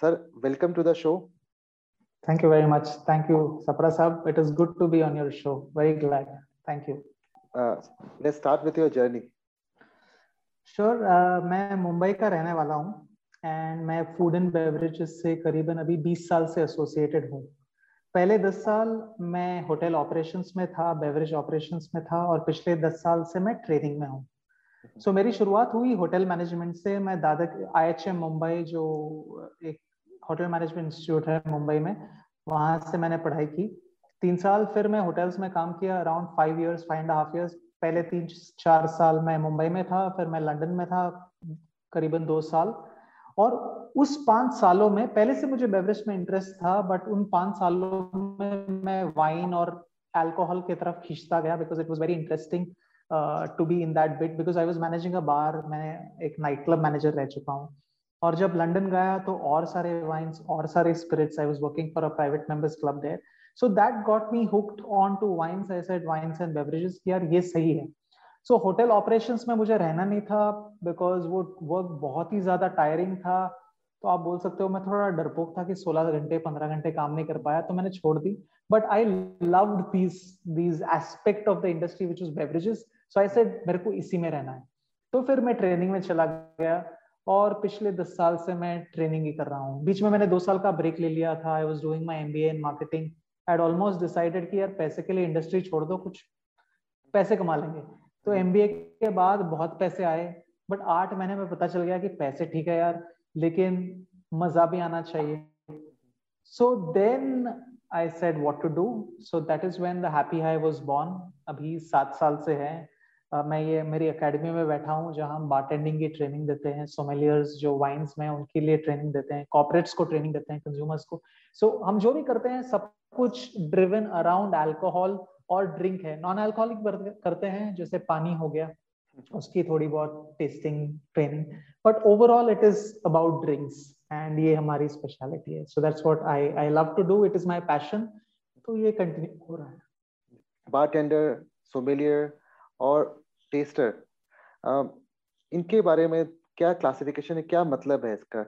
sir welcome to the show thank you very much thank you sapra sahab it is good to be on your show very glad thank you uh, let's start with your journey sure uh, मैं मुंबई का रहने वाला हूँ and मैं food and beverages से करीबन अभी 20 साल से एसोसिएटेड हूँ पहले 10 साल मैं होटल ऑपरेशंस में था बेवरेज ऑपरेशंस में था और पिछले 10 साल से मैं ट्रेनिंग में हूँ सो so, मेरी शुरुआत हुई होटल मैनेजमेंट से। मैं दादा आई एच एम मुंबई जो एक होटल मैनेजमेंट इंस्टीट्यूट है मुंबई में वहाँ से मैंने पढ़ाई की। तीन साल फिर मैं होटल्स में काम किया around five years five and half years पहले तीन चार साल मैं मुंबई में था फिर मैं लंदन में था करीबन दो साल। और उस पाँच सालों में पहले से मुझे बेवरेज में इंटरेस्ट था बट उन पाँच सालों में मैं वाइन और अल्कोहल की तरफ़ खींचता गया because it was very interesting to be in that bit because I was managing a bar मैं एक नाइट क्लब मैनेजर रह चुका हूँ। और जब लंदन गया तो और सारे वाइन्स और सारे spirits I was working for a private members club there so that got me hooked on to wines I said wines and beverages यार, ये सही है. सो होटल ऑपरेशंस में मुझे रहना नहीं था बिकॉज़ वो वर्क बहुत ही ज़्यादा टायरिंग था। तो आप बोल सकते हो, मैं थोड़ा डरपोक था कि 16 घंटे 15 घंटे काम नहीं कर पाया तो मैंने छोड़ दी। But I loved these these aspect of the industry which is beverages so I said मेरे को इसी में रहना है. तो फिर मैं ट्रेनिंग में चला गया और पिछले दस साल से मैं ट्रेनिंग ही कर रहा हूँ। बीच में मैंने दो साल का ब्रेक ले लिया था। I was doing my MBA in marketing I almost decided कि यार पैसे के लिए इंडस्ट्री छोड़ दो कुछ, पैसे कमा लेंगे। तो एम बी ए के बाद बहुत पैसे आए बट आठ महीने में पता चल गया कि पैसे ठीक है यार, लेकिन मज़ा भी आना चाहिए। So then I said what to do so that is when the Happy High was born अभी सात साल से है। मैं ये मेरी अकेडमी में बैठा हूँ जहाँ हम बारटेंडिंग की ट्रेनिंग देते हैं सोमेलियर्स जो वाइन्स में उनके लिए ट्रेनिंग देते हैं कॉपरेट्स को ट्रेनिंग देते हैं कंज्यूमर्स को। सो so, हम जो भी करते हैं सब कुछ ड्रिवन अराउंड अल्कोहल और ड्रिंक है। नॉन अल्कोहलिक करते हैं जैसे पानी हो गया उसकी थोड़ी बहुत testing training but overall it is about drinks and ये हमारी स्पेशलिटी है। So that's what I I love to do it is my passion तो ये कंटिन्यू हो रहा है। बारटेंडर सोमेलियर और टेस्टर। इनके बारे में क्या क्लासिफिकेशन है क्या मतलब है इसका?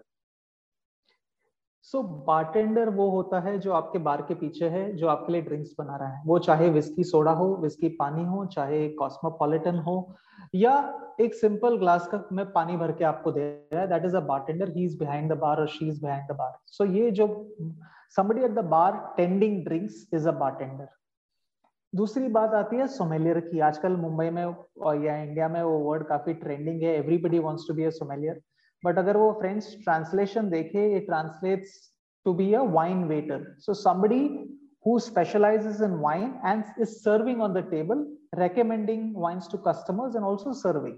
सो so, बारटेंडर वो होता है जो आपके बार के पीछे है जो आपके लिए ड्रिंक्स बना रहा है। वो चाहे विस्की सोडा हो विस्की पानी हो चाहे कॉस्मोपॉलिटन हो या एक सिंपल ग्लास का में पानी भर के आपको दे रहा है that is a bartender he is behind the bar और she is behind the bar so ये जो somebody at the bar tending drinks is a bartender दूसरी बात आती है सोमेलियर की। आजकल मुंबई में या इंडिया में वो वर्ड काफ़ी ट्रेंडिंग है। Everybody wants to be a sommelier but अगर वो फ्रेंच ट्रांसलेशन देखे it translates to be a wine waiter so somebody who specializes in wine and is serving on the table recommending wines to customers and also serving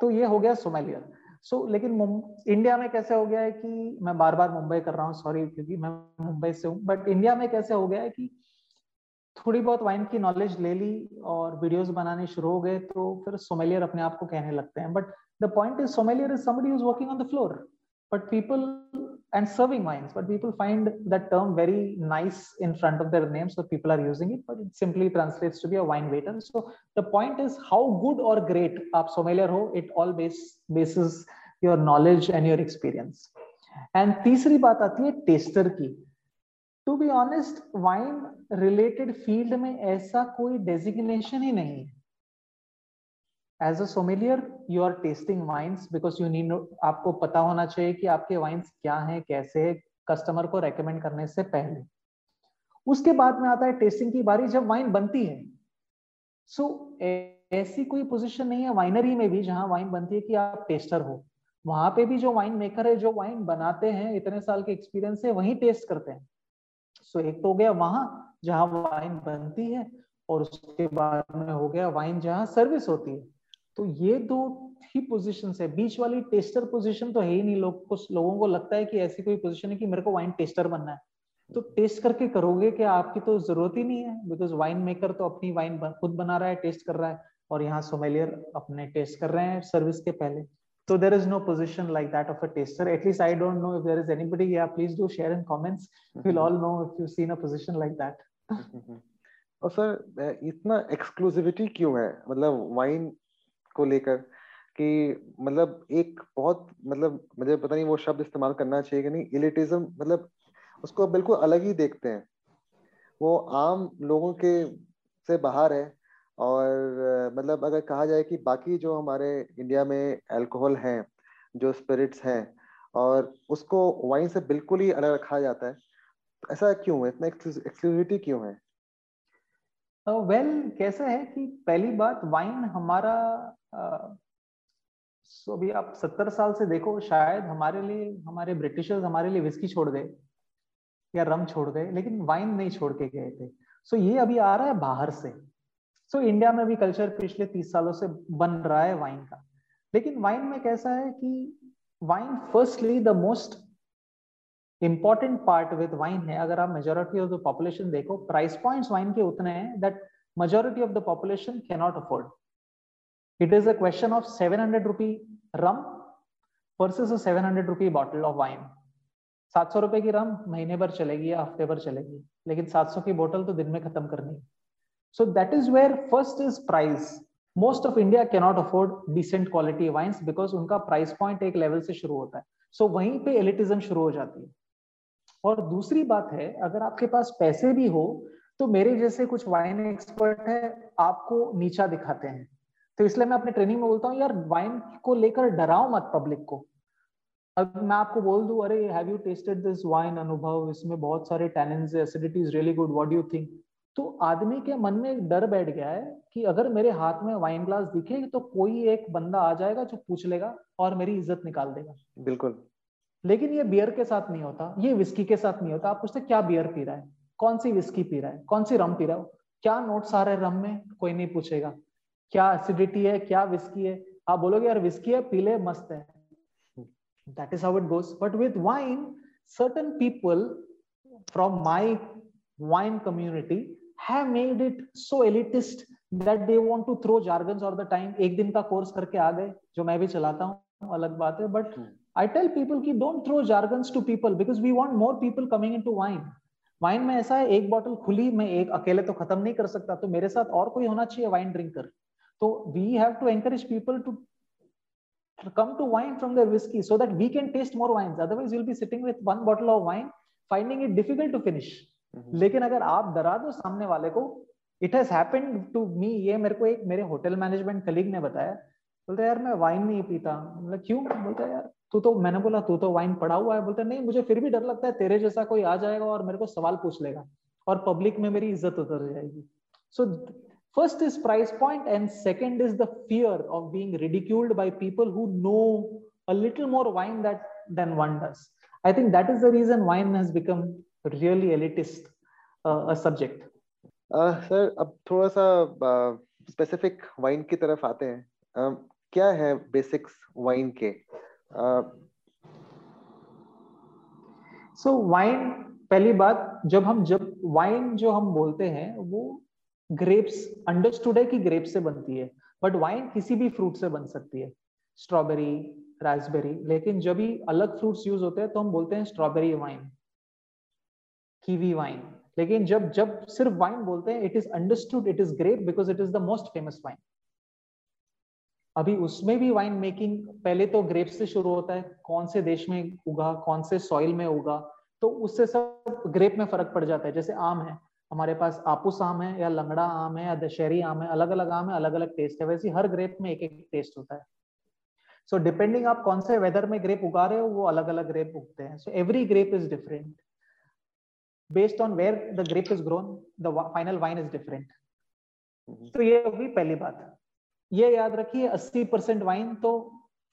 तो ये हो गया sommelier so so, लेकिन India में कैसे हो गया है कि मैं बार बार मुंबई कर रहा हूँ सॉरी क्योंकि मैं मुंबई से हूँ। बट इंडिया में कैसे हो गया है कि थोड़ी बहुत वाइन की नॉलेज ले ली और वीडियोस बनाने शुरू हो गए तो फिर सोमेलियर अपने आप को कहने लगते हैं। But the point is sommelier is somebody is working on the floor but people and serving wines but people find that term very nice in front of their names so people are using it but it simply translate to be a waiter so the point is how good और great आप sommelier हो it all base basis your knowledge and your experience and तीसरी बात आती है taster की। To be honest wine related field में ऐसा कोई डेजिग्नेशन ही नहीं है। As a sommelier you are tasting wines because you need आपको पता होना चाहिए कि आपके वाइन्स क्या हैं कैसे है कस्टमर को रेकमेंड करने से पहले। उसके बाद में आता है टेस्टिंग की बारी जब वाइन बनती है। सो so, ऐसी कोई पोजीशन नहीं है वाइनरी में भी जहाँ वाइन बनती है कि आप टेस्टर हो। वहाँ पे भी जो वाइन मेकर है जो वाइन बनाते हैं इतने साल के एक्सपीरियंस से वही टेस्ट करते हैं। सो एक तो हो गया वहाँ, जहाँ वाइन बनती है और उसके बाद में हो गया वाइन जहाँ सर्विस होती है। तो ये दो ही पोजीशन है। बीच वाली टेस्टर पोजीशन तो है ही नहीं। लोग कुछ लोगों को लगता है कि ऐसी कोई पोजीशन है कि मेरे को वाइन टेस्टर बनना है। तो टेस्ट करके करोगे कि आपकी तो ज़रूरत ही नहीं है। बिकॉज़ वाइन मेकर तो अपनी वाइन खुद बना रहा है टेस्ट कर रहा है और यहाँ सोमेलियर अपने टेस्ट कर रहे हैं सर्विस के पहले। So there is no position like that of a taster at least i don't know if there is anybody yeah please do share in comments we'll all know if you've seen a position like that और sir इतना exclusivity क्यों है मतलब wine को लेकर कि मतलब एक बहुत मतलब मुझे पता नहीं वो शब्द इस्तेमाल करना चाहिए कि नहीं इलिटिज्म मतलब उसको बिल्कुल अलग ही देखते हैं वो आम लोगों के से बाहर है और मतलब अगर कहा जाए कि बाकी जो हमारे इंडिया में अल्कोहल हैं जो स्पिरिट्स हैं और उसको वाइन से बिल्कुल ही अलग रखा जाता है तो ऐसा क्यों है? इतना एक्सक्लूसिविटी क्यों है? वेल uh, well, कैसा है कि पहली बात वाइन हमारा uh, सो अभी आप सत्तर साल से देखो शायद हमारे लिए हमारे ब्रिटिशर्स हमारे लिए विस्की छोड़ गए या रम छोड़ गए लेकिन वाइन नहीं छोड़ के गए थे। सो so, ये अभी आ रहा है बाहर से। सो so, इंडिया में भी कल्चर पिछले तीस सालों से बन रहा है वाइन का। लेकिन वाइन में कैसा है कि wine firstly the most important part with wine है। अगर आप मेजोरिटी ऑफ़ द पॉपुलेशन देखो प्राइस पॉइंट्स वाइन के उतने हैं that majority of the population cannot afford it is a question of seven hundred rupee rum versus a seven hundred rupee bottle of wine सात सौ रुपए की रम महीने भर चलेगी या हफ़्ते भर चलेगी लेकिन सात सौ की बोतल तो दिन में खत्म करनी so that is where first is price most of India cannot afford decent quality wines because उनका प्राइस पॉइंट एक लेवल से शुरू होता है सो so, वहीं पे एलिटिज्म शुरू हो जाती है और दूसरी बात है अगर आपके पास पैसे भी हो तो मेरे जैसे कुछ वाइन एक्सपर्ट है आपको नीचा दिखाते हैं तो इसलिए मैं अपने ट्रेनिंग में बोलता हूँ यार वाइन को लेकर डराओ मत पब्लिक को अब मैं आपको बोल दूँ अरे have you tested this wine Anubhav इसमें बहुत सारे talents acidity is really good what do you think तो आदमी के मन में एक डर बैठ गया है कि अगर मेरे हाथ में वाइन ग्लास दिखे तो कोई एक बंदा आ जाएगा जो पूछ लेगा और मेरी इज़्ज़त निकाल देगा। बिल्कुल। लेकिन ये बियर के साथ नहीं होता ये विस्की के साथ नहीं होता। आप पूछते क्या बियर पी रहा है? कौन सी विस्की पी रहा है? कौन सी रम पी रहा है? क्या नोट्स आ रहे रम में? कोई नहीं पूछेगा। क्या एसिडिटी है? क्या विस्की है? आप बोलोगे यार विस्की है पीले मस्त है। That is how it goes but with wine certain people from my wine community have made it so elitist that they want to throw jargons all the time एक दिन का कोर्स करके आ गए जो मैं भी चलाता हूँ अलग बात है बट I tell people कि don't throw jargons to people because we want more people coming into wine. Wine में ऐसा है एक बॉटल खुली मैं एक अकेले तो खत्म नहीं कर सकता तो मेरे साथ और कोई होना चाहिए वाइन ड्रिंकर तो we have to encourage people to come to wine from their whiskey so that we can taste more wines otherwise you'll be sitting with one bottle of wine finding it difficult to finish mm-hmm. लेकिन अगर आप डरा दो सामने वाले को it has happened to me ये मेरे को एक मेरे होटल मैनेजमेंट कलीग ने बताया। बोलते यार, मैं वाइन नहीं पीता। मतलब क्यों? बोलता यार, तू तो मैंने बोला, तू तो वाइन पड़ा हुआ है। बोलते नहीं, मुझे फिर भी डर लगता है, तेरे जैसा कोई आ जाएगा और मेरे को सवाल पूछ लेगा और पब्लिक में मेरी इज़्ज़त उतर जाएगी। So first is price point and second is the fear of being ridiculed by people who know a little more wine that then one does I think that is the reason wine has become really elitist subject sir अब थोड़ा सा specific uh, wine की तरफ़ आते हैं। Uh, क्या है basics wine के? सो uh, वाइन पहली बात जब हम जब वाइन जो हम बोलते हैं वो ग्रेप्स अंडरस्टूड है कि ग्रेप से बनती है बट वाइन किसी भी फ्रूट से बन सकती है। स्ट्रॉबेरी रास्पबेरी लेकिन जब भी अलग फ्रूट्स यूज़ होते हैं तो हम बोलते हैं स्ट्रॉबेरी वाइन कीवी वाइन लेकिन जब जब सिर्फ़ वाइन बोलते हैं it is understood it is grape because it is the most famous wine अभी उसमें भी वाइन मेकिंग पहले तो ग्रेप से शुरू होता है कौन से देश में उगा कौन से सॉइल में उगा तो उससे सब ग्रेप में फ़र्क पड़ जाता है। जैसे आम है हमारे पास आपूस आम है या लंगड़ा आम है या दशहरी आम है अलग अलग आम है अलग अलग टेस्ट है वैसे हर ग्रेप में एक एक टेस्ट होता है। सो so, डिपेंडिंग आप कौन से वेदर में ग्रेप उगा रहे हो वो अलग अलग ग्रेप उगते हैं। So every grape is different based on where the grape is grown the final wine is different तो ये होगी पहली बात। ये याद रखिए 80 परसेंट वाइन तो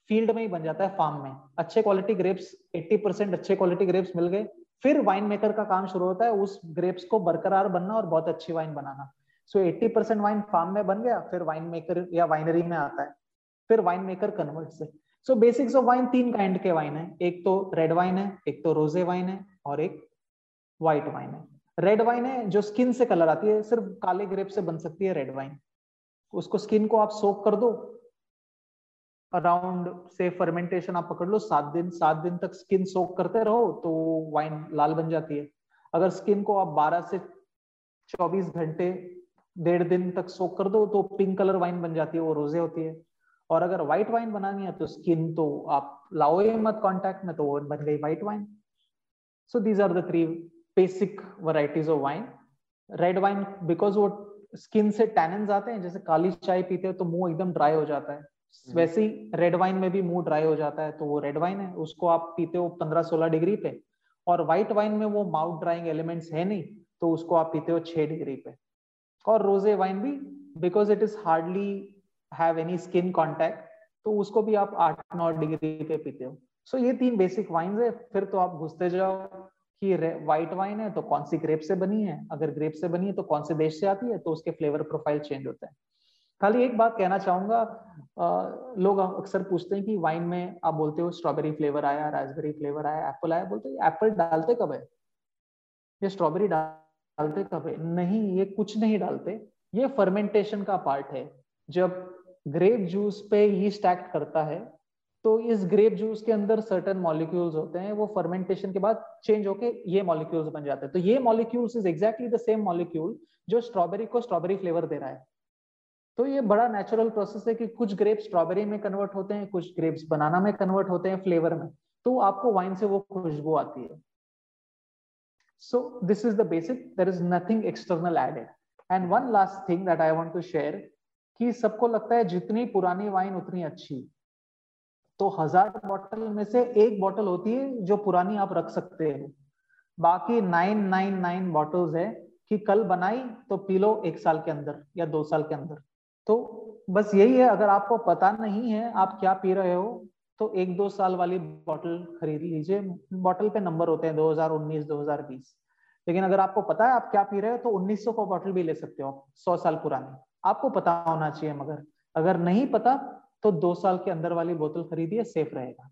फ़ील्ड में ही बन जाता है फार्म में। अच्छे क्वालिटी ग्रेप्स 80 परसेंट अच्छे क्वालिटी ग्रेप्स मिल गए। फिर वाइन मेकर का काम शुरू होता है उस ग्रेप्स को बरकरार बनना और बहुत अच्छी वाइन बनाना। So so, 80 percent wine farm में बन गया फिर वाइन मेकर या वाइनरी में आता है। फिर वाइन मेकर कन्वर्ट से सो बेसिक्स ऑफ़ वाइन तीन काइंड के वाइन है। एक तो रेड वाइन है एक तो रोज़े वाइन है और एक व्हाइट वाइन है। रेड वाइन है जो स्किन से कलर आती है, सिर्फ़ काले ग्रेप से बन सकती है रेड वाइन उसको स्किन को आप सोक कर दो। अराउंड से फर्मेंटेशन आप पकड़ लो, सात दिन सात दिन तक स्किन सोक करते रहो तो वाइन लाल बन जाती है। अगर स्किन को आप 12 से 24 घंटे, डेढ़ दिन तक सोक कर दो तो पिंक कलर वाइन बन जाती है, वो रोज़े होती है। और अगर व्हाइट वाइन बनानी है तो स्किन तो आप लाओ ही मत कांटेक्ट में तो वो बन गई white wine so these are the three basic varieties of wine red wine because वो स्किन से टैनिन आते हैं जैसे काली चाय पीते हो तो मुँह एकदम ड्राई हो जाता है। हम्म। वैसे ही रेड वाइन में भी मुँह ड्राई हो जाता है तो वो रेड वाइन है उसको आप पीते हो पंद्रह सोलह डिग्री पे। और व्हाइट वाइन में वो माउथ ड्राइंग एलिमेंट्स है नहीं तो उसको आप पीते हो छह डिग्री पे। और रोज़े वाइन भी because it is hardly have any skin contact तो उसको भी आप आठ नौ डिग्री पे पीते हो। सो so, ये तीन बेसिक वाइन है फिर तो आप घुसते जाओ कि व्हाइट वाइन है तो कौन सी ग्रेप से बनी है? अगर ग्रेप से बनी है तो कौन से देश से आती है? तो उसके फ्लेवर प्रोफ़ाइल चेंज होता है। खाली एक बात कहना चाहूँगा लोग अक्सर पूछते हैं कि वाइन में आप बोलते हो स्ट्रॉबेरी फ्लेवर आया रासबेरी फ्लेवर आया एप्पल आया, बोलते हैं एप्पल डालते कब है? ये स्ट्रॉबेरी डालते कब है? नहीं, ये कुछ नहीं डालते। ये फर्मेंटेशन का पार्ट है। जब ग्रेप जूस पे यीस्ट एक्ट करता है तो इस ग्रेप जूस के अंदर सर्टन मॉलिक्यूल्स होते हैं, वो फर्मेंटेशन के बाद चेंज होके ये मॉलिक्यूल्स बन जाते हैं। तो ये molecules is exactly the same molecule जो स्ट्रॉबेरी को स्ट्रॉबेरी फ्लेवर दे रहा है। तो ये बड़ा नेचुरल प्रोसेस है कि कुछ ग्रेप्स स्ट्रॉबेरी में कन्वर्ट होते हैं, कुछ ग्रेप्स बनाना में कन्वर्ट होते हैं फ्लेवर में। तो आपको वाइन से वो खुशबू आती है। So this is the basic there is nothing external added and one last thing that I want to share कि सबको लगता है जितनी पुरानी वाइन उतनी अच्छी। तो हज़ार बॉटल में से एक बॉटल होती है जो पुरानी आप रख सकते हो। बाकी नाइन नाइन नाइन बॉटल्स है कि कल बनाई तो पी लो एक साल के अंदर या दो साल के अंदर। तो बस यही है, अगर आपको पता नहीं है आप क्या पी रहे हो तो एक दो साल वाली बॉटल खरीद लीजिए। बॉटल पे नंबर होते हैं 2019 2020 लेकिन अगर आपको पता है आप क्या पी रहे हो तो 1900 का बॉटल भी ले सकते हो आप, सौ साल पुरानी। आपको पता होना चाहिए मगर। अगर नहीं पता तो दो साल के अंदर वाली बोतल खरीदिए सेफ़ रहेगा।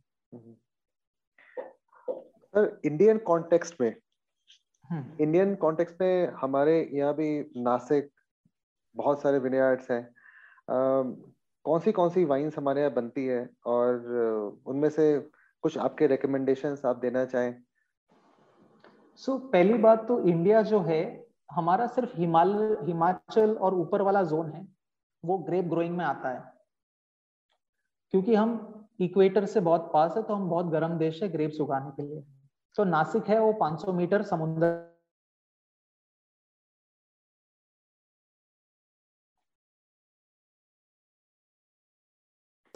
सर इंडियन कॉन्टेक्स्ट में इंडियन हम्म। कॉन्टेक्स्ट में हमारे यहाँ भी नासिक बहुत सारे विनयार्ड्स हैं। कौन सी कौन सी वाइन्स हमारे यहाँ बनती है? और उनमें से कुछ आपके रिकमेंडेशन आप देना चाहें? सो so, पहली बात तो इंडिया जो है हमारा सिर्फ़ हिमालय हिमाचल और ऊपर वाला जोन है वो ग्रेप ग्रोइंग में आता है। क्योंकि हम इक्वेटर से बहुत पास है तो हम बहुत गर्म देश है ग्रेप्स उगाने के लिए। तो नासिक है वो 500 मीटर समुद्र।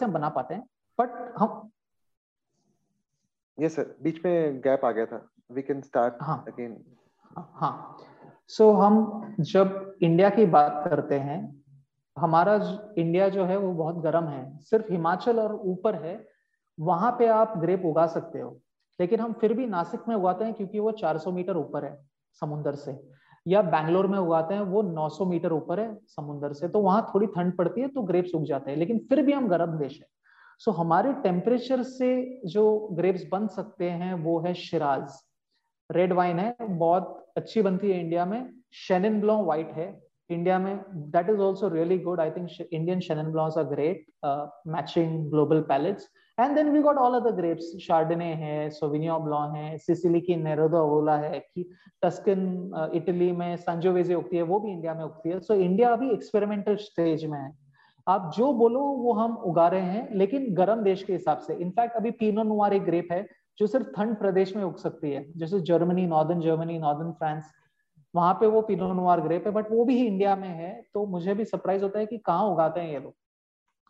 हम बना पाते हैं बट हम यस सर बीच में गैप आ गया था। वी कैन स्टार्ट हाँ। अगेन हाँ। सो so, हम जब इंडिया की बात करते हैं हमारा इंडिया जो है वो बहुत गर्म है। सिर्फ़ हिमाचल और ऊपर है, वहाँ पे आप ग्रेप उगा सकते हो। लेकिन हम फिर भी नासिक में उगाते हैं क्योंकि वो 400 मीटर ऊपर है समुन्द्र से। या बैंगलोर में उगाते हैं, वो 900 मीटर ऊपर है समुन्द्र से। तो वहाँ थोड़ी ठंड पड़ती है तो ग्रेप्स उग जाते हैं, लेकिन फिर भी हम गर्म देश है। सो हमारे टेम्परेचर से जो ग्रेप्स बन सकते हैं, वो है शिराज रेड वाइन है, बहुत अच्छी बनती है इंडिया में। शेनिन ब्लॉ व्हाइट है इंडिया में that is also really good I think Indian chenin blancs are great matching global palates and then we got all other grapes chardonnay है सोविनियो ब्लॉ है सिसिली की नेरोदा ओला है कि टस्कन इटली में संजोवेजे उगती है वो भी इंडिया में उगती है। So, इंडिया अभी एक्सपेरिमेंटल स्टेज में है। आप जो बोलो वो हम उगा रहे हैं लेकिन गर्म देश के हिसाब से। इनफैक्ट अभी पीनो नुआर एक ग्रेप है जो सिर्फ़ ठंड प्रदेश में उग सकती है। जैसे Germany northern Germany northern France वहाँ पे वो पीनो नुआर ग्रेप है बट वो भी इंडिया में है तो मुझे भी सरप्राइज़ होता है कि कहाँ उगाते हैं ये लोग।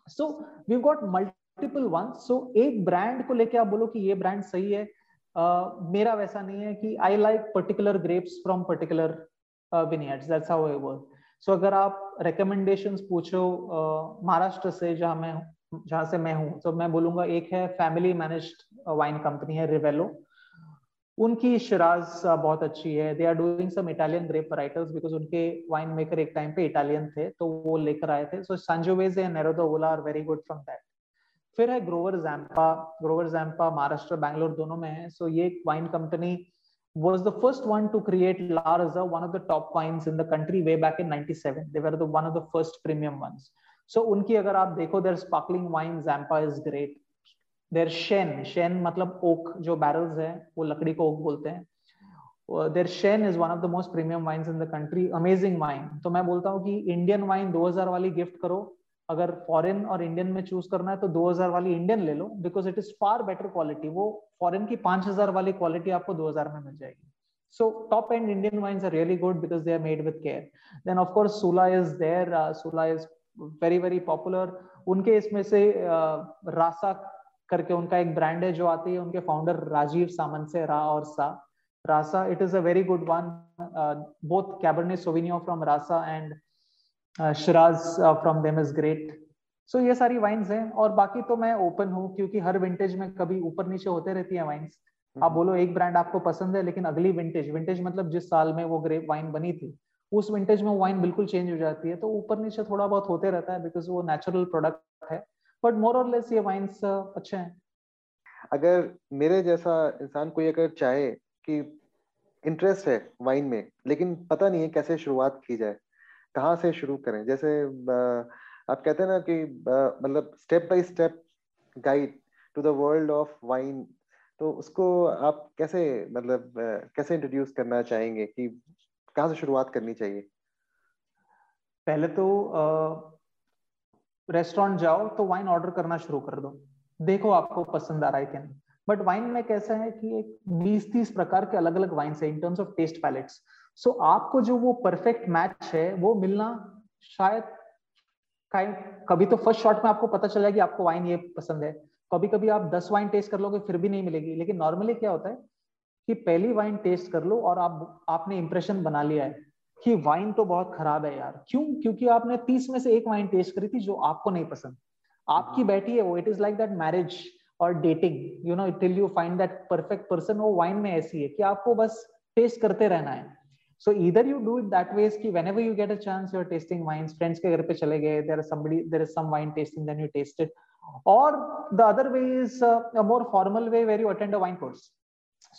So we got multiple one so एक ब्रांड को लेके आप बोलो कि ये ब्रांड सही है। uh, मेरा वैसा नहीं है कि I like particular grapes from particular that's how I work so अगर आप रिकमेंडेशन पूछो uh, महाराष्ट्र से जहाँ मैं जहाँ से मैं हूँ तो मैं बोलूँगा एक है फैमिली मैनेज्ड वाइन कंपनी है रिवेलो उनकी शराज बहुत अच्छी है they are doing some Italian grape writers because उनके वाइन मेकर एक टाइम पे इटालियन थे तो वो लेकर आए थे so संजोवेज and Ola are very good from that फिर है ग्रोवर जैम्पा ग्रोवर जैम्पा महाराष्ट्र बैंगलोर दोनों में है सो so ये wine company first one to create La Reserve, one of the top wines in the country way back in 97. They were the one of the first premium ones. So उनकी अगर आप देखो their sparkling wine Zampa is great. Their Shen, Shen मतलब oak जो barrels है वो लकड़ी को oak बोलते हैं। There Shane is one of the most premium wines in the country amazing wine तो मैं बोलता हूँ कि इंडियन वाइन 2000 वाली गिफ्ट करो। अगर फॉरेन और इंडियन में चूज़ करना है तो 2000 वाली इंडियन ले लो because it is far better quality वो फॉरेन की 5000 वाली क्वालिटी आपको 2000 में मिल जाएगी। So top end indian wines are really good because they are made with care. Then of course sula is there. Uh, sula is very very popular. इसमें से uh, रासा करके उनका एक ब्रांड है जो आती है उनके फाउंडर राजीव सामंत से रा और सा। Rasa it is a very good one both cabernet sauvignon from Rasa and shiraz from them is great so ये सारी वाइन्स हैं और बाकी तो मैं ओपन हूँ क्योंकि हर विंटेज में कभी ऊपर नीचे होते रहती है वाइन्स आप हम्म। बोलो एक ब्रांड आपको पसंद है लेकिन अगली विंटेज विंटेज मतलब जिस साल में वो ग्रेप वाइन बनी थी उस विंटेज में वाइन बिल्कुल चेंज हो जाती है। तो ऊपर नीचे थोड़ा बहुत होते रहता है बिकॉज़ वो नेचुरल प्रोडक्ट है। बट मोर और लेस ये वाइन्स अच्छे हैं। अगर मेरे जैसा इंसान कोई अगर चाहे कि इंटरेस्ट है वाइन में लेकिन पता नहीं है कैसे शुरुआत की जाए कहाँ से शुरू करें। जैसे आप कहते हैं ना कि मतलब step by step guide to the world of wine तो उसको आप कैसे मतलब कैसे इंट्रोड्यूस करना चाहेंगे कि कहाँ से शुरुआत करनी चाहिए? पहले तो रेस्टोरेंट जाओ तो वाइन ऑर्डर करना शुरू कर दो। देखो आपको पसंद आ रहा है क्या नहीं। बट वाइन में कैसा है कि एक बीस तीस प्रकार के अलग अलग वाइन है in terms of taste palates so आपको जो वो परफेक्ट मैच है, वो मिलना शायद कभी तो फ़र्स्ट शॉट में आपको पता चला कि आपको वाइन ये पसंद है। कभी कभी आप दस वाइन टेस्ट कर लोगे, फिर भी नहीं मिलेगी। लेकिन नॉर्मली क्या होता है कि पहली वाइन टेस्ट कर लो और आप, आपने इंप्रेशन बना लिया है। कि वाइन तो बहुत खराब है यार क्यों क्योंकि आपने तीस में से एक वाइन टेस्ट करी थी जो आपको नहीं पसंद आपकी हाँ। बैठी है वो it is like that marriage और dating you know till you find that perfect person वो वाइन में ऐसी है कि आपको बस टेस्ट करते रहना है so either you do it that way ki whenever you get a chance you're tasting wines friends ke ghar pe chale gaye there is somebody there is some wine tasting then you taste it or the other way is uh, a more formal way where you attend a wine course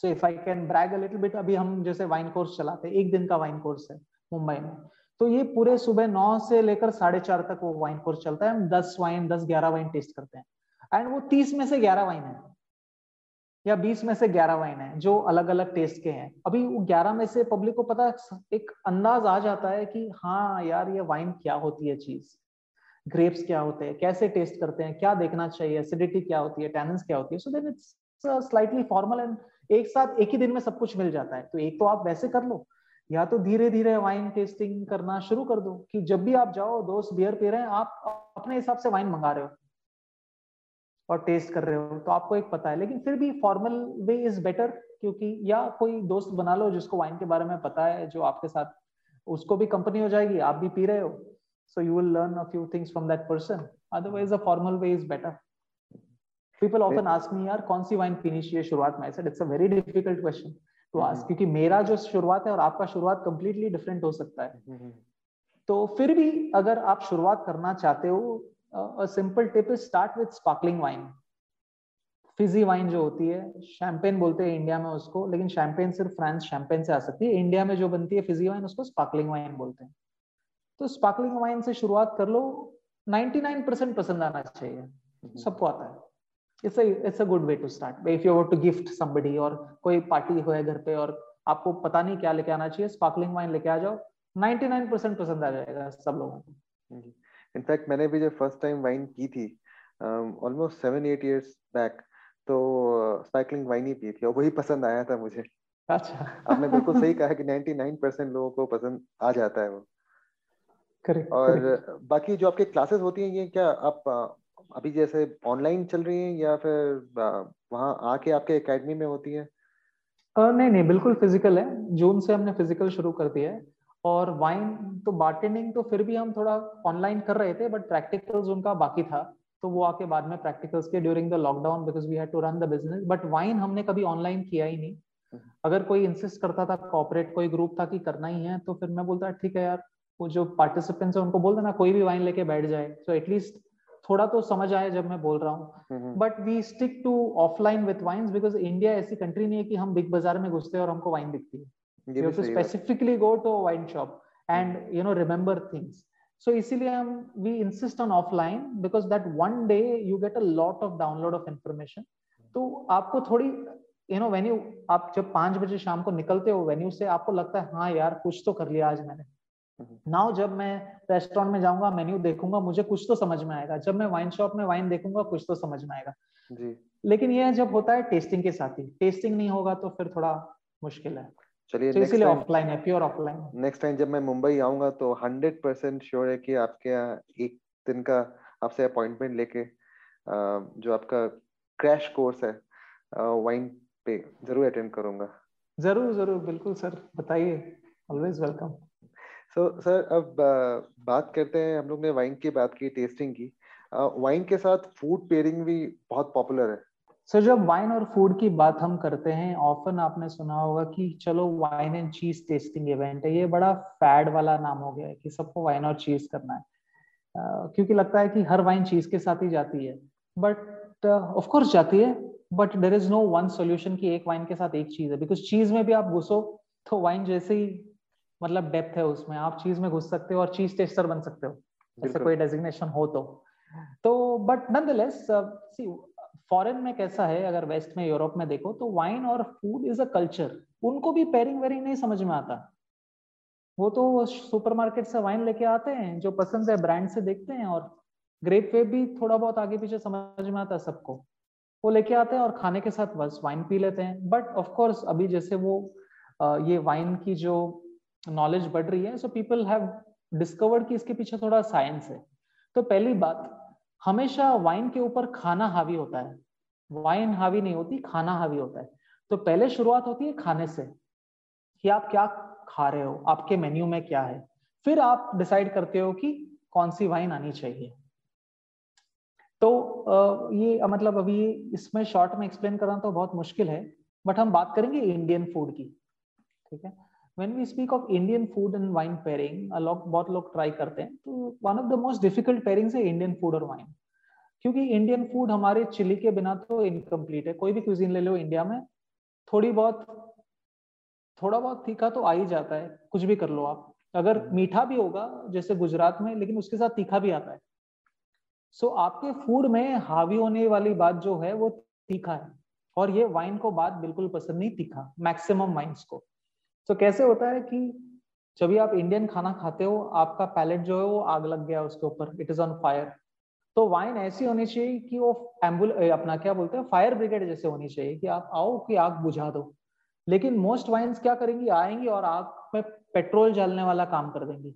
so if i can brag a little bit abhi hum jaise wine course चलाते हैं एक दिन का wine course है मुंबई में। तो ये पूरे सुबह नौ से लेकर साढ़े चार तक वो वाइन कोर्स चलता है। हम दस वाइन दस ग्यारह वाइन टेस्ट करते हैं। एंड वो तीस में से ग्यारह वाइन है। या बीस में से ग्यारह वाइन है, जो अलग अलग टेस्ट के हैं। अभी वो ग्यारह में से पब्लिक को पता एक अंदाज आ जाता है कि हाँ यार, ये वाइन क्या होती है चीज़ ग्रेप्स क्या होते हैं? कैसे टेस्ट करते हैं? क्या देखना चाहिए? एसिडिटी क्या होती है? टैनिन्स क्या होती है? So then it's slightly formal and एक साथ एक ही दिन में सब कुछ मिल जाता है। तो एक तो आप वैसे कर लो। या तो धीरे धीरे वाइन टेस्टिंग करना शुरू कर दो कि जब भी आप जाओ दोस्त बियर पी रहे हैं आप अपने हिसाब से वाइन मंगा रहे हो और टेस्ट कर रहे हो तो आपको एक पता है। लेकिन फिर भी फॉर्मल वे इज़ बेटर क्योंकि या कोई दोस्त बना लो जिसको वाइन के बारे में पता है जो आपके साथ उसको भी कंपनी हो जाएगी आप भी पी रहे हो। So you will learn a few things from that person otherwise a formal way is better people often ask me यार कौन सी वाइन पीनी चाहिए शुरुआत में? I said it's a very difficult question to ask क्योंकि मेरा जो शुरुआत है और आपका शुरुआत कंप्लीटली डिफरेंट हो सकता है। Mm-hmm. तो फिर भी अगर आप शुरुआत करना चाहते हो a simple tip is start with sparkling wine. Fizzy wine जो होती है शैंपेन बोलते हैं इंडिया में उसको लेकिन शैंपेन सिर्फ़ फ्रांस शैंपेन से आ सकती है। इंडिया में जो बनती है फिजी वाइन उसको स्पार्कलिंग वाइन बोलते हैं। तो स्पार्कलिंग वाइन से शुरुआत कर लो 99 परसेंट पसंद आना चाहिए। सबको आता है। It's it's a good way to start if you to gift somebody और कोई पार्टी हो घर पे और आपको पता नहीं क्या लेके आना चाहिए स्पार्कलिंग वाइन लेके आ जाओ 99 परसेंट पसंद आ जाएगा सब लोगों को। इनफैक्ट मैंने भी जब फ़र्स्ट टाइम वाइन की थी almost seven eight years back तो स्पार्कलिंग वाइन ही पी थी और वही पसंद आया था मुझे। अच्छा। आपने बिल्कुल सही कहा कि 99 परसेंट लोगों को पसंद आ जाता है वो। करेक्ट और करेक्ट। बाकी जो आपके क्लासेस होती हैं ये क्या आप अभी जैसे ऑनलाइन चल रही हैं या फिर वहाँ आके आपके एकेडमी में होती है? नहीं नहीं बिल्कुल फ़िज़िकल है। जून से हमने फ़िज़िकल शुरू कर दिया है। और वाइन तो बार्टेनिंग तो फिर भी हम थोड़ा ऑनलाइन कर रहे थे बट प्रैक्टिकल्स उनका बाकी था। तो वो आके बाद में प्रैक्टिकल्स के during the lockdown because we had to run the business but wine हमने कभी ऑनलाइन किया ही नहीं। हम्म। अगर कोई इंसिस्ट करता था कॉपरेट कोई ग्रुप था कि करना ही है तो फिर मैं बोलता ठीक है यार वो जो पार्टिसिपेंट्स है उनको बोल देना कोई भी वाइन लेके बैठ जाए। सो एटलीस्ट थोड़ा तो समझ आया जब मैं बोल रहा हूँ। But we stick to offline with wine because India ऐसी कंट्री नहीं है कि हम बिग बाज़ार में घुसते हैं और हमको वाइन दिखती है। You to specifically go to wine shop and you know remember things so इसीलिए हम we insist on offline because that one day you get a lot of download of information तो आपको थोड़ी यू नो वेन्यू आप जब पाँच बजे शाम को निकलते हो वेन्यू से आपको लगता है हाँ यार कुछ तो कर लिया आज मैंने। नाउ। जब मैं रेस्टोरेंट में जाऊँगा मेन्यू देखूँगा मुझे कुछ तो समझ में आएगा। जब मैं वाइन शॉप में वाइन देखूँगा कुछ तो समझ में आएगा। जी। लेकिन ये जब होता है टेस्टिंग के साथ ही। टेस्टिंग नहीं होगा तो फिर थोड़ा मुश्किल है। चलिए तो इसीलिए ऑफलाइन है प्योर ऑफलाइन नेक्स्ट टाइम जब मैं मुंबई आऊँगा तो हंड्रेड परसेंट श्योर है कि आपके यहाँ एक दिन का आपसे अपॉइंटमेंट लेके जो आपका क्रैश कोर्स है वाइन पे ज़रूर अटेंड करूँगा। ज़रूर ज़रूर। बिल्कुल सर। बताइए। ऑलवेज वेलकम सो सर अब बात करते हैं हम लोग ने वाइन की बात की टेस्टिंग की। वाइन के साथ फ़ूड पेयरिंग भी बहुत पॉपुलर है। सर जब वाइन और फ़ूड की बात हम करते हैं ऑफन आपने सुना होगा कि चलो wine and cheese tasting event है ये बड़ा फैड वाला नाम हो गया है कि सबको वाइन और चीज़ करना है। Uh, क्योंकि लगता है कि हर वाइन चीज़ के साथ ही जाती है। बट ऑफ़ कोर्स जाती है but there is no one solution की एक वाइन के साथ एक चीज़ है। बिकॉज़ चीज़ में भी आप घुसो तो वाइन जैसे ही मतलब डेप्थ है उसमें। आप चीज़ में घुस सकते हो और चीज़ टेस्टर बन सकते हो। ऐसे कोई डेजिग्नेशन हो तो। तो बट नन सी फॉरेन में कैसा है? अगर वेस्ट में यूरोप में देखो तो वाइन और फ़ूड इज़ अ कल्चर उनको भी पेरिंग वेरिंग नहीं समझ में आता। वो तो सुपरमार्केट से वाइन लेके आते हैं जो पसंद है ब्रांड से देखते हैं और ग्रेप वेप भी थोड़ा बहुत आगे पीछे समझ में आता है सबको। वो लेके आते हैं और खाने के साथ बस वाइन पी लेते हैं। बट ऑफ़ कोर्स अभी जैसे वो ये वाइन की जो नॉलेज बढ़ रही है सो पीपल हैव डिस्कवर्ड कि इसके पीछे थोड़ा साइंस है। तो पहली बात, हमेशा वाइन के ऊपर खाना हावी होता है। वाइन हावी नहीं होती, खाना हावी होता है। तो पहले शुरुआत होती है खाने से, कि आप क्या खा रहे हो, आपके मेन्यू में क्या है। फिर आप डिसाइड करते हो कि कौन सी वाइन आनी चाहिए। तो ये मतलब अभी इसमें शॉर्ट में एक्सप्लेन करना तो बहुत मुश्किल है बट हम बात करेंगे इंडियन फ़ूड की, ठीक है? When we speak of Indian food and wine pairing, a lot बहुत लोग ट्राई करते हैं तो one of the most difficult pairings है इंडियन फ़ूड और वाइन क्योंकि इंडियन फ़ूड हमारे चिली के बिना तो इनकम्प्लीट है। कोई भी क्यूजिन ले लो इंडिया में थोड़ी बहुत थोड़ा बहुत तीखा तो आ ही जाता है। कुछ भी कर लो आप। अगर मीठा भी होगा जैसे गुजरात में लेकिन उसके साथ तीखा भी आता है। सो so, आपके फ़ूड में हावी होने वाली बात जो है वो तीखा है। और ये वाइन को बात बिल्कुल पसंद नहीं तीखा। मैक्सिमम वाइन्स को। तो कैसे होता है कि जब भी आप इंडियन खाना खाते हो, आपका पैलेट जो है वो आग लग गया उसके ऊपर इट इज़ ऑन फायर तो वाइन ऐसी होनी चाहिए कि वो एम्बुल अपना क्या बोलते हैं फायर ब्रिगेड जैसे होनी चाहिए कि आप आओ कि आग बुझा दो। लेकिन मोस्ट वाइन्स क्या करेंगी, आएँगी और आग में पेट्रोल जलने वाला काम कर देंगी।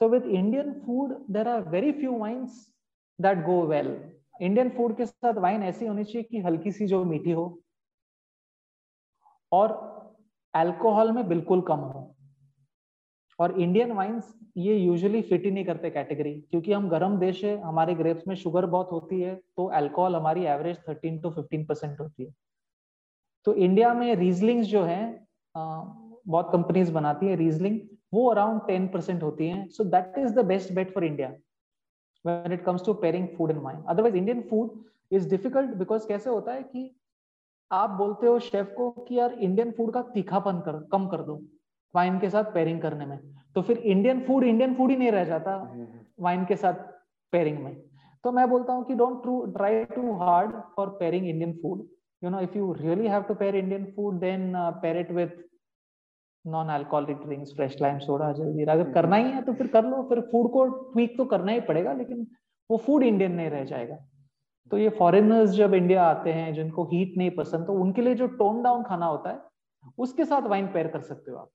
So with Indian food there are very few wines that go well Indian food के साथ वाइन ऐसी होनी चाहिए कि हल्की सी जो मीठी हो। और अल्कोहल में बिल्कुल कम हो। और इंडियन वाइन्स ये यूजुअली फिट ही नहीं करते कैटेगरी क्योंकि हम गर्म देश है, हमारे ग्रेप्स में शुगर बहुत होती है तो अल्कोहल हमारी एवरेज 13 टू 15 परसेंट होती है। तो इंडिया में रीजलिंग्स जो है बहुत कंपनीज़ बनाती है रीजलिंग वो अराउंड 10 परसेंट होती है। So that is the best bet for India when it comes to pairing food and wine otherwise Indian food is difficult because कैसे होता है कि आप बोलते हो शेफ को कि यार इंडियन फ़ूड का तीखापन कर कम कर दो वाइन के साथ पेयरिंग करने में। तो फिर इंडियन फ़ूड इंडियन फ़ूड ही नहीं रह जाता वाइन के साथ पेयरिंग में। तो मैं बोलता हूँ कि don't try too hard for pairing Indian food you know if you really have to pair Indian food then pair it with non alcoholic drinks fresh lime soda जल्दी अगर करना ही है तो फिर कर लो फिर फ़ूड को ट्वीक तो करना ही पड़ेगा लेकिन वो फ़ूड इंडियन नहीं रह जाएगा। तो ये फॉरेनर्स जब इंडिया आते हैं, जिनको हीट नहीं पसंद तो उनके लिए जो टोन डाउन खाना होता है, उसके साथ वाइन पेयर कर सकते हो आप।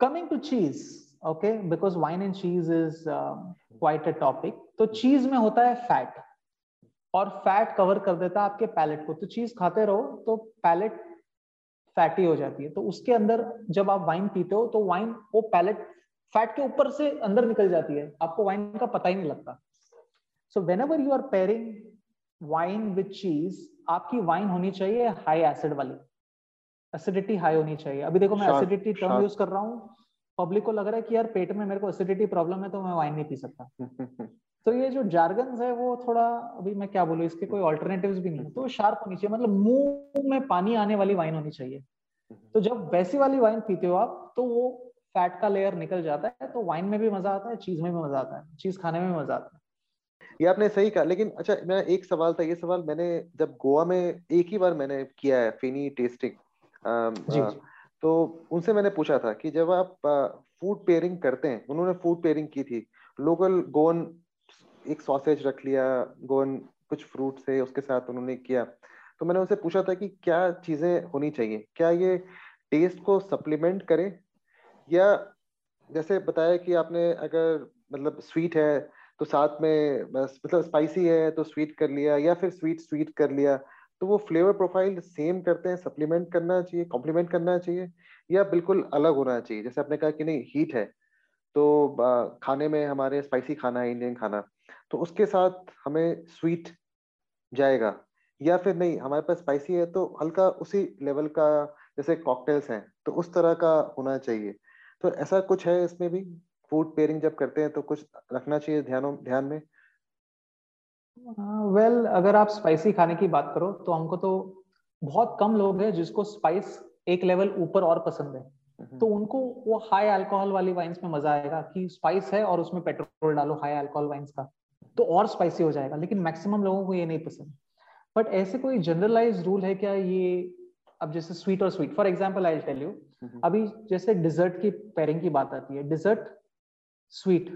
Coming to cheese okay because wine and cheese is quite a topic तो चीज़ में होता है फैट और फैट कवर कर देता है आपके पैलेट को। तो चीज़ खाते रहो तो पैलेट फैटी हो जाती है। तो उसके अंदर जब आप वाइन पीते हो तो वाइन वो पैलेट फैट के ऊपर से अंदर निकल जाती है। आपको वाइन का पता ही नहीं लगता। So whenever you are pairing wine with cheese आपकी वाइन होनी चाहिए हाई एसिड वाली। एसिडिटी हाई होनी चाहिए। अभी देखो मैं एसिडिटी टर्म यूज़ कर रहा हूँ। पब्लिक को लग रहा है कि यार पेट में मेरे को एसिडिटी प्रॉब्लम है तो मैं वाइन नहीं पी सकता। तो ये जो जार्गन है वो थोड़ा अभी मैं क्या बोलूँ इसके कोई ऑल्टरनेटिव भी नहीं है। तो शार्प होनी चाहिए। मतलब मुँह में पानी आने वाली वाइन होनी चाहिए। तो जब वैसी वाली वाइन पीते हो आप तो वो फैट का लेयर निकल जाता है तो वाइन में भी मज़ा आता है चीज़ में भी मज़ा आता है। चीज़ खाने में भी मज़ा आता है। ये आपने सही कहा लेकिन अच्छा मैं एक सवाल था ये सवाल मैंने जब गोवा में एक ही बार मैंने किया है फिनी टेस्टिंग तो उनसे मैंने पूछा था कि जब आप फ़ूड पेयरिंग करते हैं उन्होंने फ़ूड पेयरिंग की थी लोकल गोवन एक सॉसेज रख लिया गोवन कुछ फ्रूट से उसके साथ उन्होंने किया तो मैंने उनसे पूछा था कि क्या चीज़ें होनी चाहिए? क्या ये टेस्ट को सप्लीमेंट करे? या जैसे बताया कि आपने अगर मतलब स्वीट है तो साथ में बस मतलब स्पाइसी है तो स्वीट कर लिया या फिर स्वीट स्वीट कर लिया तो वो फ्लेवर प्रोफ़ाइल सेम करते हैं सप्लीमेंट करना चाहिए कॉम्प्लीमेंट करना चाहिए या बिल्कुल अलग होना चाहिए। जैसे आपने कहा कि नहीं हीट है तो खाने में हमारे स्पाइसी खाना है इंडियन खाना तो उसके साथ हमें स्वीट जाएगा या फिर नहीं, हमारे पास स्पाइसी है तो हल्का उसी लेवल का, जैसे कॉकटेल्स हैं तो उस तरह का होना चाहिए। तो ऐसा कुछ है इसमें भी? फ़ूड पेयरिंग जब करते हैं तो कुछ रखना चाहिए ध्यान ध्यान में? वेल uh, well, अगर आप स्पाइसी खाने की बात करो तो हमको तो बहुत कम लोग हैं जिसको स्पाइस एक लेवल ऊपर और पसंद है। हम्म। तो उनको वो हाई अल्कोहल वाली वाइन्स में मज़ा आएगा कि स्पाइस है और उसमें पेट्रोल डालो हाई अल्कोहल वाइन्स का। तो और स्पाइसी हो जाएगा लेकिन मैक्सिमम लोगों को ये नहीं पसंद। बट ऐसे कोई जनरलाइज रूल है क्या ये अब जैसे स्वीट और sweet for example I tell you अभी जैसे डिजर्ट की पेयरिंग की बात आती है। डिजर्ट स्वीट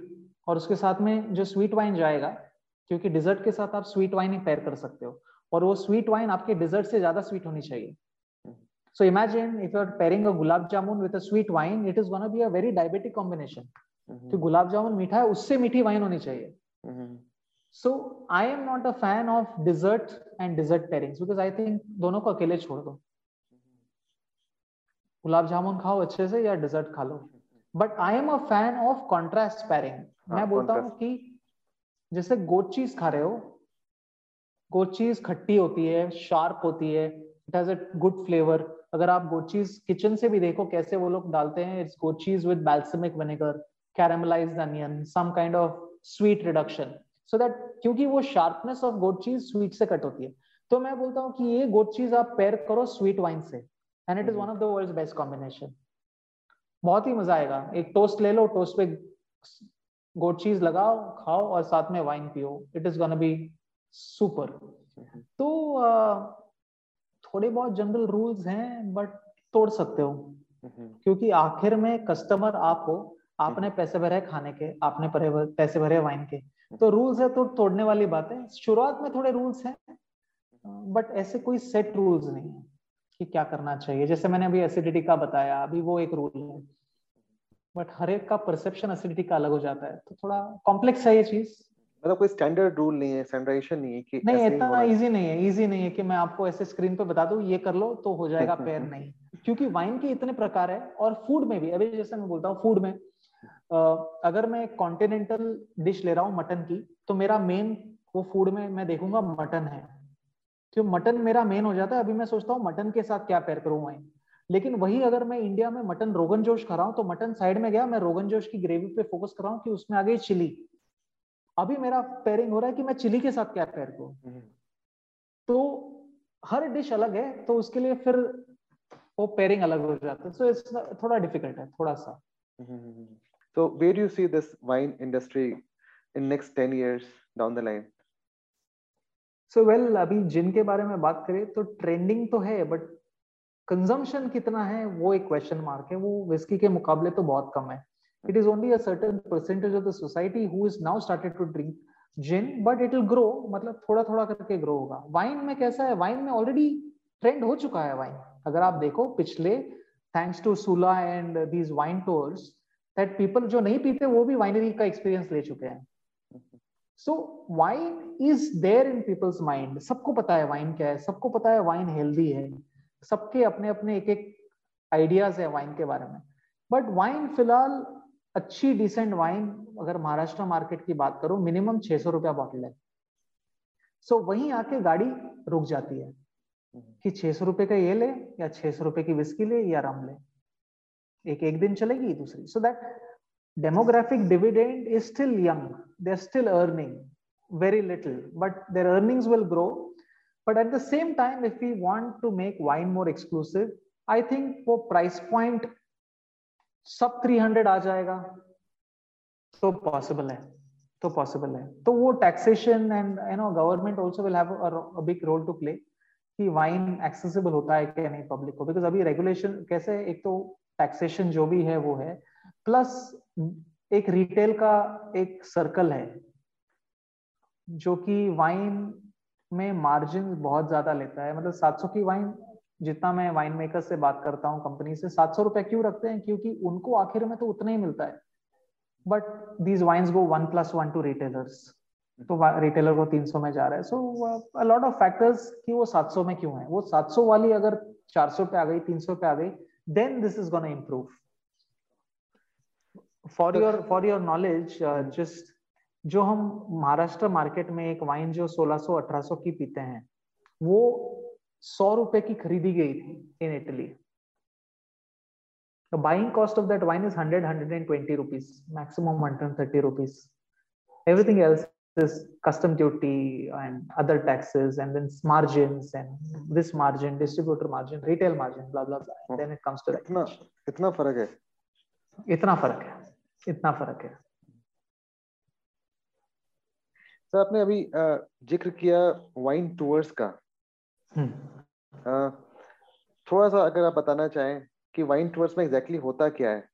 और उसके साथ में जो स्वीट वाइन जाएगा क्योंकि डिजर्ट के साथ आप स्वीट वाइन ही पेयर कर सकते हो और वो स्वीट वाइन आपके डिजर्ट से ज़्यादा स्वीट होनी चाहिए। So imagine if you're pairing a gulab jamun with a sweet wine, it is going to be a very diabetic combination. तो गुलाब जामुन मीठा है उससे मीठी वाइन होनी चाहिए। So I am not a fan of dessert and dessert pairings because I think दोनों को अकेले छोड़ दो। गुलाब जामुन खाओ अच्छे से या डिजर्ट खा लो। But I am a fan of contrast pairing मैं बोलता हूँ कि जैसे गोट चीज़ खा रहे हो गोट चीज़ खट्टी होती है शार्प होती है it has a good flavour अगर आप गोचीज किचन से भी देखो कैसे वो लोग डालते हैं it's goat cheese with balsamic vinegar caramelised onion some kind of sweet reduction so that क्योंकि वो sharpness of goat cheese sweet से कट होती है। तो मैं बोलता हूँ कि ये गोट चीज़ आप पेयर करो स्वीट वाइन से। And it is one of the world best combination बहुत ही मज़ा आएगा। एक टोस्ट ले लो टोस्ट पे गोट चीज़ लगाओ खाओ और साथ में वाइन पियो। It is gonna be super तो थोड़े बहुत जनरल रूल्स हैं बट तोड़ सकते हो। हम्म। क्योंकि आखिर में कस्टमर आप हो आपने हम्म। पैसे भरे खाने के आपने पैसे भरे वाइन के। तो रूल्स है तो तोड़ने वाली बात है। शुरुआत में थोड़े रूल्स हैं बट ऐसे कोई सेट रूल्स नहीं है। कि क्या करना चाहिए। जैसे मैंने अभी एसिडिटी का बताया अभी वो एक रूल है। बट हर एक का परसेप्शन एसिडिटी का अलग हो जाता है। तो थोड़ा कॉम्प्लेक्स है ये चीज़। मतलब कोई स्टैंडर्ड रूल नहीं है स्टैंडर्डाइजेशन नहीं है कि नहीं इतना इजी नहीं है इजी नहीं है कि मैं आपको ऐसे स्क्रीन पे बता दूँ ये कर लो तो हो जाएगा पेयर नहीं। क्योंकि वाइन के इतने प्रकार है और फ़ूड में भी। अभी जैसे मैं बोलता हूँ फ़ूड में अगर मैं कॉन्टिनेंटल डिश ले रहा हूँ मटन की तो मेरा मेन वो फ़ूड में मैं देखूँगा मटन है। क्यों मटन मेरा मेन हो जाता है अभी मैं सोचता हूँ मटन के साथ क्या पेयर करूँ वाइन लेकिन वही अगर मैं इंडिया में मटन रोगन जोश खा रहा हूँ तो मटन साइड में गया मैं रोगन जोश की ग्रेवी पे फोकस कर रहा हूँ कि उसमें आ गई चिली अभी मेरा पेयरिंग हो रहा है कि मैं चिली के साथ क्या पेयर करूँ। हम्म। तो हर डिश अलग है तो उसके लिए फिर वो पेयरिंग अलग हो जाता है। सो इट्स थोड़ा डिफ़िकल्ट है थोड़ा सा। where do you see this wine industry in next 10 years down the line so well well, अभी जिन के बारे में बात करें तो ट्रेंडिंग तो है बट कंजम्पशन कितना है, वो एक क्वेश्चन मार्क है। वो विस्की के मुकाबले तो बहुत कम है। It is only certain percentage of the society who is now started to drink gin, but it will grow मतलब थोड़ा थोड़ा करके ग्रो होगा। वाइन में कैसा है? वाइन में ऑलरेडी ट्रेंड हो चुका है वाइन अगर आप देखो, पिछले thanks to Sula and these wine tours that people जो नहीं पीते, वो भी वाइनरी का एक्सपीरियंस ले चुके हैं। So wine is there in people's mind सबको पता है वाइन क्या है सबको पता है वाइन हेल्दी है। सबके अपने अपने एक एक आइडियाज़ है वाइन के बारे में। बट वाइन फ़िलहाल अच्छी डिसेंट वाइन अगर महाराष्ट्र मार्केट की बात करो मिनिमम छह सौ रुपया बॉटल है। सो so, वहीं आके गाड़ी रुक जाती है कि छह सौ रुपए का ये ले या छह सौ रुपए की विस्की ले या रम ले। एक एक दिन चलेगी दूसरी। So that demographic dividend is still young they still earning very little, but their earnings will grow. But at the same time, if we want to make wine more exclusive, i think वो price point सब 300 आ जाएगा। तो possible है तो possible है। तो वो taxation and you know government also will have a big role to play कि वाइन एक्सेसिबल होता है क्या नहीं पब्लिक को। बिकॉज़ अभी रेगुलेशन कैसे एक तो टैक्सेशन जो भी है, वो है। प्लस एक रिटेल का एक सर्कल है, जो कि वाइन में मार्जिन बहुत ज़्यादा लेता है। मतलब 700 की वाइन, जितना मैं वाइन मेकर से बात करता हूँ कंपनी से 700 रुपए क्यों रखते हैं? क्योंकि उनको आखिर में तो उतना ही मिलता है। But these wines go one plus one to retailers तो रिटेलर को 300 में जा रहा है। सो लॉट ऑफ़ फैक्टर्स कि वो 700 में क्यों है? वो 700 वाली अगर 400 पे आ गई 300 पे आ गई then this is gonna improve for your for your knowledge just जो हम महाराष्ट्र मार्केट में एक वाइन जो 1600 1800 की पीते हैं वो सौ रुपए की खरीदी गई थी in Italy buying cost of that wine is hundred hundred and twenty rupees maximum hundred and thirty rupees everything else this custom duty and other taxes and margin and this margin distributor margin retail margin इतना फ़र्क है? इतना फ़र्क है। इतना फ़र्क है। Sir आपने अभी ज़िक्र किया वाइन टूर्स का। हम्म। थोड़ा सा अगर आप बताना चाहें कि वाइन टूर्स में एग्जैक्टली exactly होता क्या है?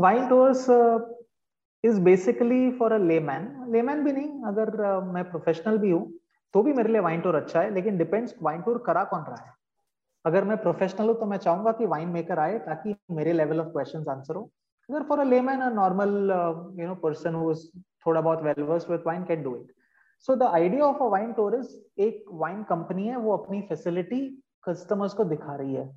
Wine tours is basically for a layman layman भी नहीं अगर uh, मैं प्रोफेशनल भी हूँ तो भी मेरे लिए वाइन टूर अच्छा है लेकिन डिपेंड्स वाइन टूर करा कौन रहा है। अगर मैं प्रोफेशनल हूँ तो मैं चाहूँगा कि वाइन मेकर आए ताकि मेरे लेवल ऑफ़ क्वेश्चंस आंसर हो। अगर for a layman a normal you know person who थोड़ा बहुत well versed with wine can do it so the idea of a wine tour is एक वाइन कंपनी है, वो अपनी फैसिलिटी कस्टमर्स को दिखा रही है।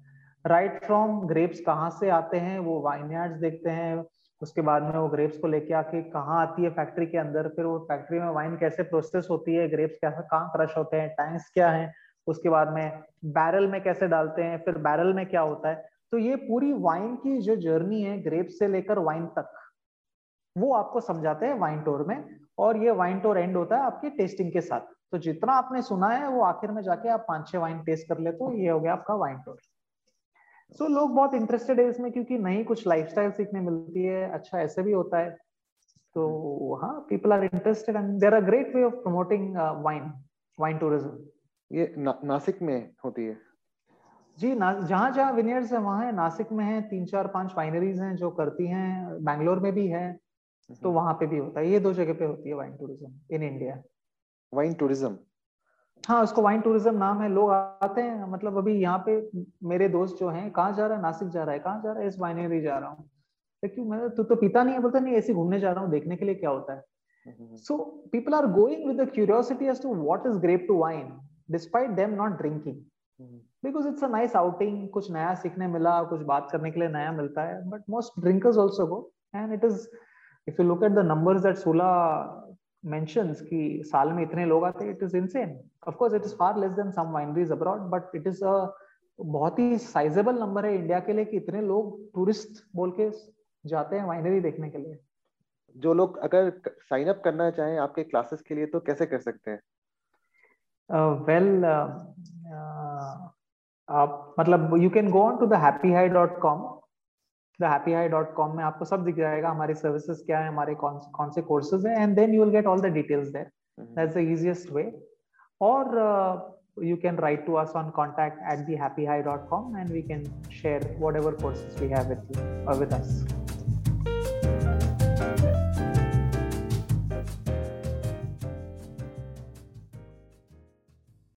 राइट फ्रॉम ग्रेप्स कहाँ से आते हैं, वो वाइनयार्ड्स देखते हैं, उसके बाद में वो ग्रेप्स को लेके आके कहाँ आती है फैक्ट्री के अंदर, फिर वो फैक्ट्री में वाइन कैसे प्रोसेस होती है ग्रेप्स कैसे कहाँ क्रश होते हैं टैंक्स क्या है उसके बाद में बैरल में कैसे डालते हैं, फिर बैरल में क्या होता है? तो ये पूरी वाइन की जो जर्नी है, ग्रेप से लेकर वाइन तक, वो आपको समझाते हैं वाइन टोर में, और ये वाइन टोर एंड होता है आपके टेस्टिंग के साथ। तो जितना आपने सुना है, वो आखिर में जाके आप पाँच छह वाइन टेस्ट कर लेते हो, ये हो गया आपका वाइन टोर। सो लोग बहुत इंटरेस्टेड है इसमें, क्योंकि नई कुछ लाइफस्टाइल सीखने मिलती है अच्छा ऐसे भी होता है। तो हाँ people are interested and there are great way of promoting wine wine tourism ये ना, नासिक में होती है। जी ना जहाँ जहाँ विनियर्स है वहाँ है। नासिक में है तीन चार पाँच वाइनरीज हैं जो करती हैं। बैंगलोर में भी है तो वहाँ पे भी होता है। ये दो जगह पे होती है wine tourism in India wine tourism हाँ उसको वाइन टूरिज़्म नाम है। लोग आते हैं मतलब अभी यहाँ पे मेरे दोस्त जो हैं कहाँ जा रहा है? नासिक जा रहा है। कहाँ जा रहा है? इस वाइनरी जा रहा हूँ। क्यों? मैं तू तो पीता नहीं है बोलता नहीं ऐसे घूमने जा रहा हूँ देखने के लिए क्या होता है? So people are going with the curiosity as to what is grape to wine despite them not drinking because it's a nice outing कुछ नया सीखने मिला कुछ बात करने के लिए नया मिलता है but most drinkers also go and it is if you look at the numbers that Sula mentions कि साल में इतने लोग आते हैं it is insane of course it is far less than some wineries abroad but it is a बहुत ही sizeable number है इंडिया के लिए कि इतने लोग टूरिस्ट बोल के जाते हैं वाइनरी देखने के लिए। जो लोग अगर साइन अप करना चाहें आपके क्लासेस के लिए तो कैसे कर सकते हैं? Well, uh, आप मतलब you can go on to the happy high dot com the happy high dot com में आपको सब दिख जाएगा हमारी सर्विसेज़ क्या है हमारे कौन कौन से कोर्सेज हैं and then you will get all the details there that's the easiest way और you can write to us on contact at thehappyhigh.com and we can share whatever courses we have with you or with us.